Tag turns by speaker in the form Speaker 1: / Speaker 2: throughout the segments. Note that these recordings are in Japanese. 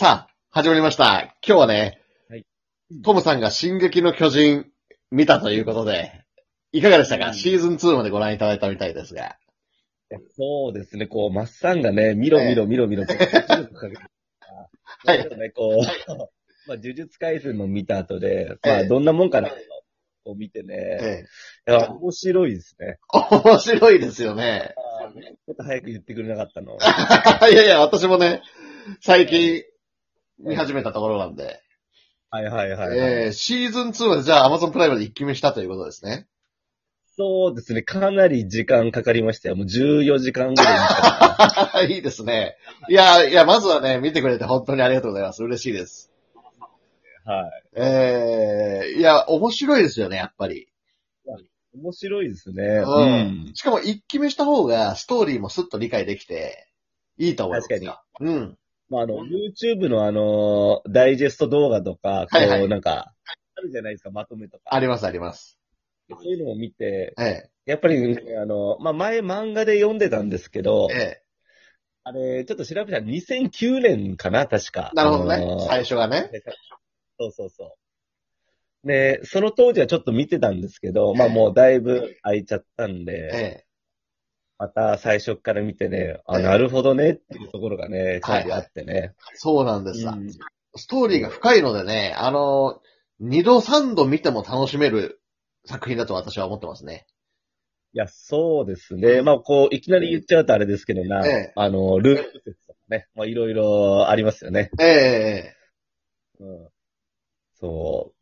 Speaker 1: さあ、始まりました。今日はね、
Speaker 2: はい
Speaker 1: トムさんが進撃の巨人見たということで、いかがでしたか、
Speaker 2: うん
Speaker 1: シーズン2までご覧いただいたみたいですが。
Speaker 2: そうですね、こう、マッサンがね、見ろ見ろ見ろ見ろと、
Speaker 1: はい
Speaker 2: ね、こう、まあ、呪術回戦の見た後で、まあ、
Speaker 1: ええ
Speaker 2: どんなもんかなと、こう見てね、
Speaker 1: え
Speaker 2: いや、面白いですね。
Speaker 1: え、面白いですよね。
Speaker 2: ちょっと早く言ってくれなかったの。
Speaker 1: いやいや、私もね、最近見始めたところなんで。
Speaker 2: はいはいはい、はい
Speaker 1: えー、シーズン2までじゃあ Amazon プライムで一気見したということですね。
Speaker 2: そうですね、かなり時間かかりましたよ。もう14時間ぐらい
Speaker 1: いいですね。いや、いや、まずはね、見てくれて本当にありがとうございます。嬉しいです。
Speaker 2: ら。はい。
Speaker 1: えー、いや、面白いですよね、やっぱり。
Speaker 2: 面白いですね。
Speaker 1: うん。しかも一気見した方がストーリーもスッと理解できて、いいと思いますよ。
Speaker 2: 確
Speaker 1: かに。うん。
Speaker 2: まあ、あの、YouTube のあの、ダイジェスト動画とか、こう、
Speaker 1: はいはい
Speaker 2: なんか、あるじゃないですか、まとめとか。
Speaker 1: あります、あります。
Speaker 2: そういうのを見て、
Speaker 1: ええ、
Speaker 2: やっぱり、ね、あの、まあ、前漫画で読んでたんですけど、
Speaker 1: ええ。
Speaker 2: あれ、ちょっと調べたら2009年かな、確か。
Speaker 1: なるほどね。
Speaker 2: あの
Speaker 1: 最初がね。
Speaker 2: そうそうそう。で、その当時はちょっと見てたんですけど、まあもうだいぶ空いちゃったんで、
Speaker 1: ええ。
Speaker 2: また最初から見てね、あ、
Speaker 1: ええ
Speaker 2: なるほどねっていうところがね、かなりあってね。
Speaker 1: そうなんですさ、
Speaker 2: うん
Speaker 1: ストーリーが深いのでね、あの、二度三度見ても楽しめる作品だと私は思ってますね。
Speaker 2: いや、そうですね。まあこう、いきなり言っちゃうとあれですけどな、
Speaker 1: ええ
Speaker 2: あの、ループ説とかね、まあいろいろありますよね。
Speaker 1: ええ
Speaker 2: うんそう。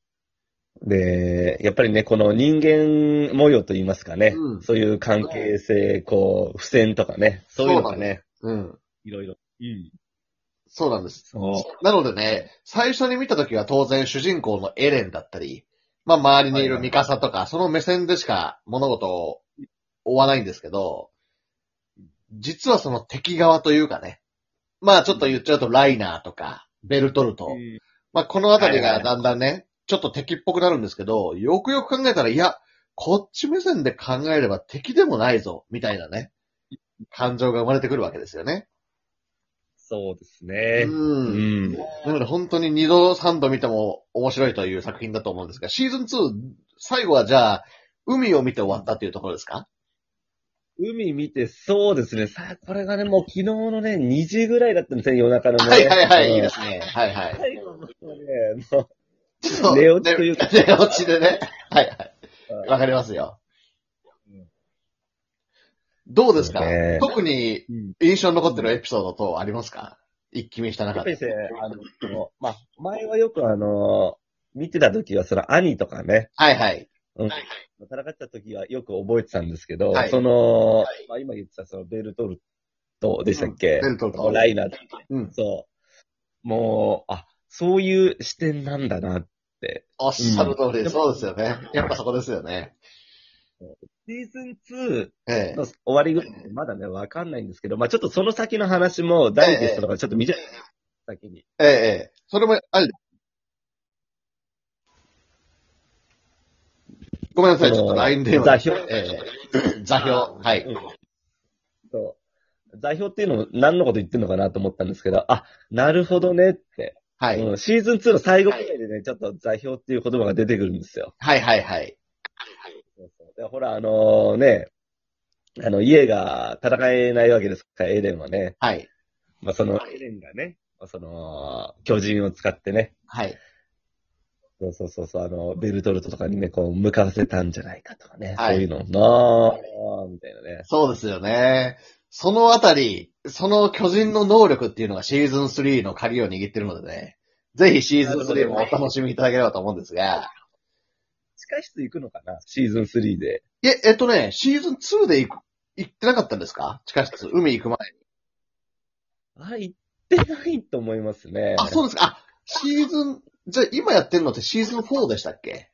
Speaker 2: で、やっぱりね、この人間模様と言いますかね、
Speaker 1: うん
Speaker 2: そういう関係性、こう、付箋とかね、そういうのがね、
Speaker 1: うん。
Speaker 2: いろいろ。うん。
Speaker 1: そうなんです。なのでね、最初に見たときは当然主人公のエレンだったり、まあ周りにいるミカサとか、その目線でしか物事を追わないんですけど、実はその敵側というかね、まあちょっと言っちゃうとライナーとか、ベルトルト、
Speaker 2: うん
Speaker 1: まあこのあたりがだんだんね、ちょっと敵っぽくなるんですけど、よくよく考えたら、いや、こっち目線で考えれば敵でもないぞ、みたいなね、感情が生まれてくるわけですよね。
Speaker 2: そうですね。
Speaker 1: う。
Speaker 2: うんん。
Speaker 1: なので本当に2度3度見ても面白いという作品だと思うんですが、シーズン2、最後はじゃあ、海を見て終わったっていうところですか？
Speaker 2: 海見て、そうですね。さあ、これがね、もう昨日のね、2時ぐらいだったんですね、夜中のね。
Speaker 1: はいはいはい、いい
Speaker 2: うん
Speaker 1: ですね。はいはい。
Speaker 2: 最後のね、も
Speaker 1: そう
Speaker 2: 寝落ちというか
Speaker 1: ね寝落ちでね。はいはい。
Speaker 2: う、
Speaker 1: わかりますよ
Speaker 2: うん。
Speaker 1: どうですか、
Speaker 2: ね
Speaker 1: 特に
Speaker 2: うん
Speaker 1: 印象に残ってるエピソード等ありますか？一気見した中で。
Speaker 2: やっぱりですね、あの、まあ、前はよくあの、見てた時は、その兄とかね、
Speaker 1: はいはい。
Speaker 2: うん。戦ってた時はよく覚えてたんですけど、
Speaker 1: はい
Speaker 2: その、まあ今言ってたそのベルトルトでしたっけ、
Speaker 1: ベルトルト。
Speaker 2: ライナー
Speaker 1: うん。
Speaker 2: そう。もう、あ、そういう視点なんだなって。
Speaker 1: おっしゃる通り、
Speaker 2: うん
Speaker 1: そうですよね。やっぱそこですよね。
Speaker 2: シーズン2
Speaker 1: ええ
Speaker 2: の終わりぐらいまだね、わかんないんですけど、まあちょっとその先の話も、ダイジェストとかちょっと見ちゃい先に。
Speaker 1: ええ、ええ。それも、あれ。ごめんなさい、ちょっと LINE 電話。
Speaker 2: 座標
Speaker 1: ええ。座標。はい。
Speaker 2: うんそう。座標っていうのも何のこと言ってんのかなと思ったんですけど、あ、なるほどねって。
Speaker 1: はい。
Speaker 2: うん、シーズン2の最後ぐらいでね、ちょっと座標っていう言葉が出てくるんですよ。
Speaker 1: はいはいはい。
Speaker 2: そうそうでほら、あのね、あの、家が戦えないわけですから、エレンはね。
Speaker 1: はい。
Speaker 2: まあ、その、エレンがね、その、巨人を使ってね、
Speaker 1: はい。
Speaker 2: そうそうそうそう、あの、ベルトルトとかにね、こう、向かわせたんじゃないかとかね、
Speaker 1: はい
Speaker 2: そういうのなあみたいなね。
Speaker 1: そうですよね。そのあたり、その巨人の能力っていうのがシーズン3の鍵を握ってるのでね。ぜひシーズン3もお楽しみいただければと思うんですが。
Speaker 2: 地下室行くのかな？シーズン3で。
Speaker 1: え、えっとね、シーズン2で行く、行ってなかったんですか？地下室、海行く前に。
Speaker 2: あ、行ってないと思いますね。
Speaker 1: あ、そうですか。あ、シーズン、じゃあ今やってるのってシーズン4でしたっけ？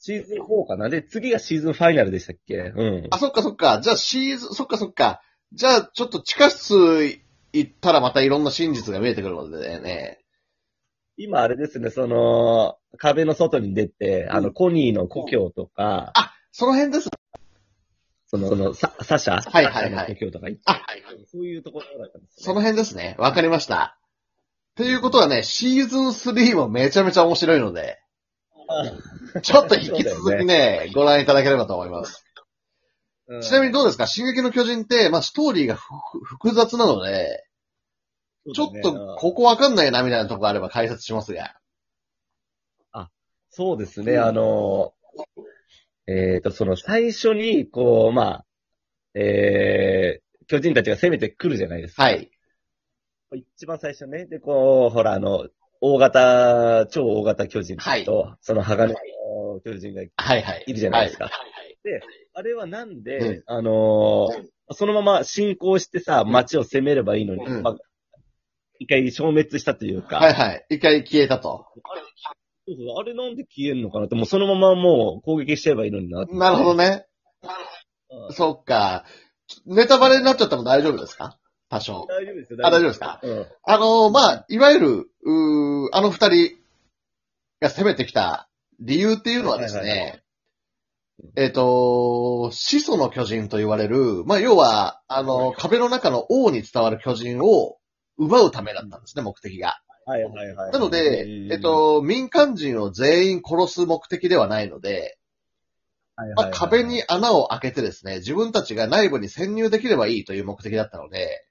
Speaker 2: シーズン4かな？で、次がシーズンファイナルでしたっけ？うん。
Speaker 1: あ、そっかそっか。じゃあシーズン、そっかそっか。じゃあちょっと地下室行ったらまたいろんな真実が見えてくるのでね。
Speaker 2: 今あれですね、その、壁の外に出て、あの、コニーの故郷とか、
Speaker 1: その辺です。
Speaker 2: その、その、ササシャ？
Speaker 1: はいはいはい
Speaker 2: サシャの故郷とか行って、
Speaker 1: あ、
Speaker 2: そういうところだったんですね。
Speaker 1: その辺ですね。わかりました。っていうことはね、シーズン3もめちゃめちゃ面白いので、ちょっと引き続き ね、ご覧いただければと思います。
Speaker 2: うん
Speaker 1: ちなみにどうですか？進撃の巨人って、まあ、ストーリーが複雑なので、ちょっとここわかんないなみたいなとこがあれば解説しますが。
Speaker 2: そうですね、
Speaker 1: うん
Speaker 2: あの、えっ、と、その最初に、こう、まあ、えー、巨人たちが攻めてくるじゃないですか。
Speaker 1: はい。
Speaker 2: 一番最初ね。で、こう、ほら、あの、大型、超大型巨人と、
Speaker 1: はい
Speaker 2: その鋼の巨人が
Speaker 1: はいはい。
Speaker 2: いるじゃないですか。
Speaker 1: はい
Speaker 2: あれはなんで、
Speaker 1: うん
Speaker 2: あのーそのまま進行してさ、街を攻めればいいのに、
Speaker 1: うん
Speaker 2: まあ、一回消滅したというか、
Speaker 1: はいはい。一回消えたと。
Speaker 2: あれなんで消えんのかなって、もうそのままもう攻撃しちゃえばいいのにな。
Speaker 1: なるほどね。
Speaker 2: うん
Speaker 1: そっか。ネタバレになっちゃっても大丈夫ですか？多少。
Speaker 2: 大丈夫ですよ。
Speaker 1: あ大丈夫ですか？
Speaker 2: うん。
Speaker 1: あのーまあ、いわゆる、うーあの二人が攻めてきた理由っていうのはです
Speaker 2: はいはいは
Speaker 1: ね、えっ、と、始祖の巨人と言われる、まあ、要は、あの、壁の中の王に伝わる巨人を奪うためだったんですね、目的が。
Speaker 2: はいはいはい。
Speaker 1: なので
Speaker 2: うん、
Speaker 1: えっ、、と、民間人を全員殺す目的ではないので、まあ、
Speaker 2: はいはいはい
Speaker 1: 壁に穴を開けてですね、自分たちが内部に潜入できればいいという目的だったので、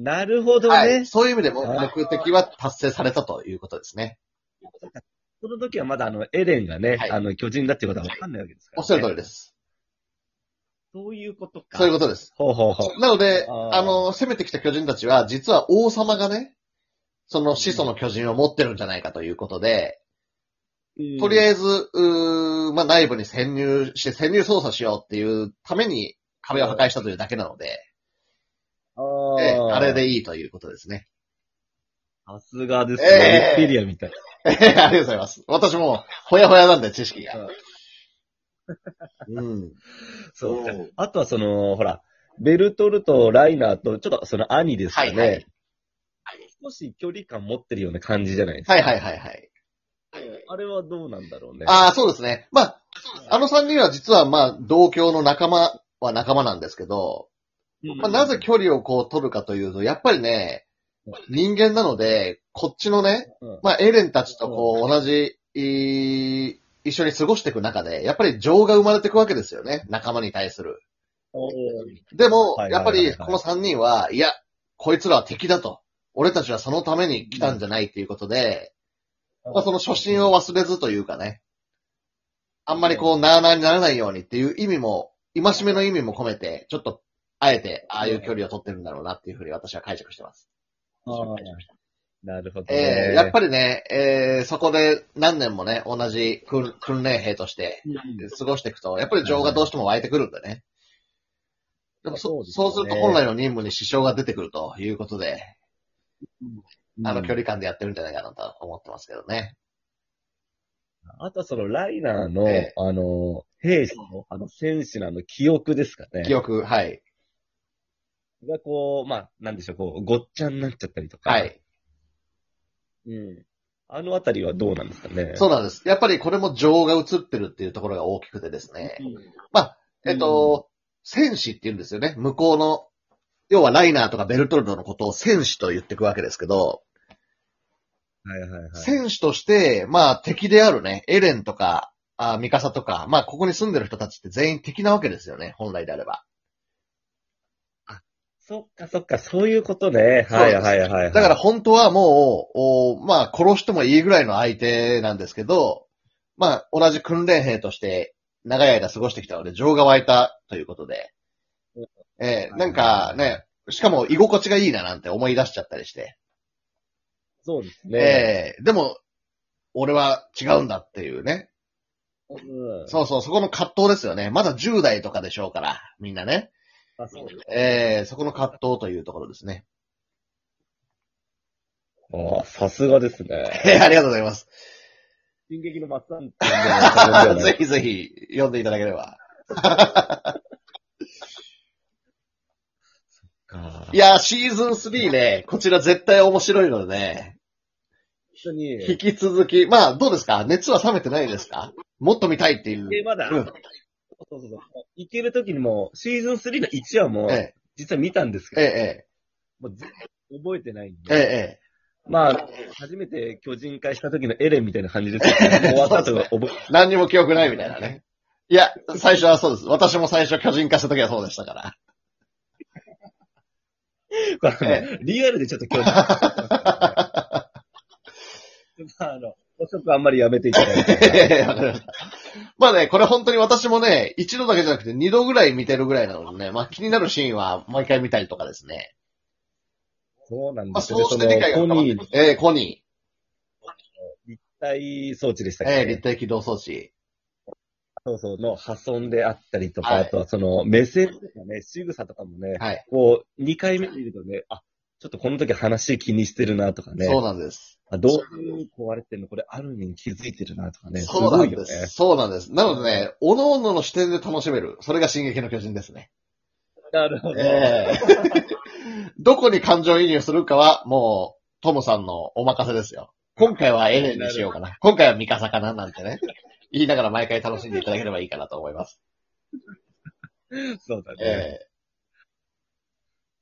Speaker 2: なるほどね。
Speaker 1: はい、そういう意味でも目的は達成されたということですね。
Speaker 2: その時はまだあの、エレンがね、
Speaker 1: はい
Speaker 2: あの、巨人だっていうことはわかんないわけですから、
Speaker 1: おっしゃる通りです。
Speaker 2: そういうことか。
Speaker 1: そういうことです。
Speaker 2: ほうほうほう。
Speaker 1: なので、
Speaker 2: あー
Speaker 1: あの、攻めてきた巨人たちは、実は王様がね、その始祖の巨人を持ってるんじゃないかということで、とりあ
Speaker 2: え
Speaker 1: えず、うーまあ、内部に潜入して、潜入捜査しようっていうために壁を破壊したというだけなので、
Speaker 2: ず、
Speaker 1: ええ
Speaker 2: あー
Speaker 1: あれでいいということですね。
Speaker 2: さすがです
Speaker 1: ええ
Speaker 2: ね。ウィキペディアみたい。
Speaker 1: ありがとうございます。私も、ほやほやなんで、知識が。うん。
Speaker 2: そうあとはその、ほら、ベルトルト、ライナーと、ちょっとその兄ですかね。
Speaker 1: はいはい。
Speaker 2: 少し距離感持ってるような感じじゃないですか。
Speaker 1: はいはいはいはい。
Speaker 2: あれはどうなんだろうね。
Speaker 1: ああ、そうですね。まあ、あの三人は実はまあ、同郷の仲間は仲間なんですけど、
Speaker 2: うん
Speaker 1: まあ、なぜ距離をこう取るかというと、やっぱりね、人間なので、こっちのね、
Speaker 2: うん。
Speaker 1: まあ、エレンたちとこう、同じ、い一緒に過ごしていく中で、やっぱり情が生まれていくわけですよね。仲間に対する。でも、
Speaker 2: はい
Speaker 1: やっぱ
Speaker 2: はいはい。はい
Speaker 1: りこの三人は、いや、こいつらは敵だと。俺たちはそのために来たんじゃないっていうことで、まあ、その初心を忘れずというかね、あんまりこう、なあなあにならないようにっていう意味も、戒めの意味も込めて、ちょっと、あえて、ああいう距離を取ってるんだろうなっていうふうに私は解釈してます。
Speaker 2: あーなるほどね。
Speaker 1: えー、やっぱりね、えー、そこで何年もね、同じ訓訓練兵として
Speaker 2: うん
Speaker 1: 過ごしていくと、やっぱり情がどうしても湧いてくるんでね。でもそ
Speaker 2: そうですよね
Speaker 1: そうすると本来の任務に支障が出てくるということで、あの距
Speaker 2: うん
Speaker 1: 離感でやってるんじゃないかなと思ってますけどね。
Speaker 2: あとはそのライナーの、
Speaker 1: ええ
Speaker 2: あの、兵士の、あの、戦士のあの記憶ですかね。
Speaker 1: 記憶、はい。
Speaker 2: がこう、まあ、なんでしょう、こう、ごっちゃになっちゃったりとか。
Speaker 1: は。い。
Speaker 2: うん。あのあたりはどうなんですかね？
Speaker 1: そうなんです。やっぱりこれも情が映ってるっていうところが大きくてですね。えっと、戦士って言うんですよね。向こうの、要はライナーとかベルトルトのことを戦士と言っていくわけですけど、
Speaker 2: はいはいはい。
Speaker 1: 戦士として、まあ敵であるね、エレンとか、あミカサとか、まあここに住んでる人たちって全員敵なわけですよね、本来であれば。
Speaker 2: そっかそっか、そういうことね。はいはいはいはい。
Speaker 1: だから本当はもう、おまあ殺してもいいぐらいの相手なんですけど、まあ同じ訓練兵として長い間過ごしてきたので情が湧いたということで、えーなんかね、しかも居心地がいいななんて思い出しちゃったりして、
Speaker 2: そうですね。
Speaker 1: えーでも、俺は違うんだっていうね。
Speaker 2: うん。
Speaker 1: そうそう、そこの葛藤ですよね。まだ10代とかでしょうから、みんなね。
Speaker 2: あそう
Speaker 1: えーそこの葛藤というところですね。
Speaker 2: ああ、さすがですね。
Speaker 1: え ーありがとうございます。
Speaker 2: 進撃のマッサン
Speaker 1: ぜひぜひ読んでいただければ。
Speaker 2: か
Speaker 1: いやー、シーズン3ね、こちら絶対面白いのでね、
Speaker 2: に。
Speaker 1: 引き続き、まあ、どうですか？熱は冷めてないですか？もっと見たいっていう。
Speaker 2: で、まだ、
Speaker 1: うん
Speaker 2: そうそうそう。行けるときにも、シーズン3の1話も、
Speaker 1: え
Speaker 2: 実は見たんですけ
Speaker 1: え、え
Speaker 2: ど、
Speaker 1: え、え
Speaker 2: もう絶覚えてないん
Speaker 1: ええ、
Speaker 2: で。
Speaker 1: え
Speaker 2: まあ、初めて巨人化した時のエレンみたいな感じです。終わった後が覚え
Speaker 1: え。何にも記憶ないみたいなね。いや、最初はそうです。私も最初巨人化した時はそうでしたから。
Speaker 2: これリアルでちょっと巨人化。ちょっとあの、補足あんまりやめていただいて。
Speaker 1: ええわかりました。まあね、これ本当に私もね、一度だけじゃなくて二度ぐらい見てるぐらいなのでね、まあ気になるシーンはもう一回見たりとかですね。
Speaker 2: そうなん
Speaker 1: まあ
Speaker 2: ですよね。
Speaker 1: そうして理解が
Speaker 2: そのコニー
Speaker 1: 深まって、ええコニ
Speaker 2: 立体装置でした
Speaker 1: ー、
Speaker 2: っけ、
Speaker 1: ええ立体起動装置。
Speaker 2: そうそう、の破損であったりとか、
Speaker 1: はい
Speaker 2: あとはその目線とかね、仕草とかもね、
Speaker 1: はい。
Speaker 2: こう、2回目見るとね、あ、ちょっとこの時話気にしてるなとかね。
Speaker 1: そうなんです。
Speaker 2: あどういうに壊れてるのこれあるに気づいてるなとかね。
Speaker 1: そうなんです。。そうなんです。なのでね、おののの視点で楽しめる。それが進撃の巨人ですね。
Speaker 2: なるほど。
Speaker 1: ええ どこに感情移入するかは、もう、トムさんのお任せですよ。今回はエレンにしようかな。今回はミカサかななんてね。言いながら毎回楽しんでいただければいいかなと思います。
Speaker 2: そうだね。
Speaker 1: ええ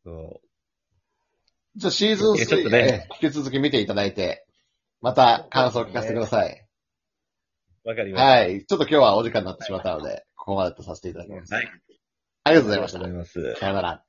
Speaker 2: そ
Speaker 1: じゃあシーズン
Speaker 2: いやちょっと
Speaker 1: 3、
Speaker 2: ね
Speaker 1: ええ引き続き見ていただいて、また感想を聞かせてください。
Speaker 2: う。わかりました。
Speaker 1: はい。ちょっと今日はお時間になってしまったので、ここまでとさせていただきます。
Speaker 2: はい。
Speaker 1: ありがとうございました
Speaker 2: ありがとうござい。ます。
Speaker 1: さよなら。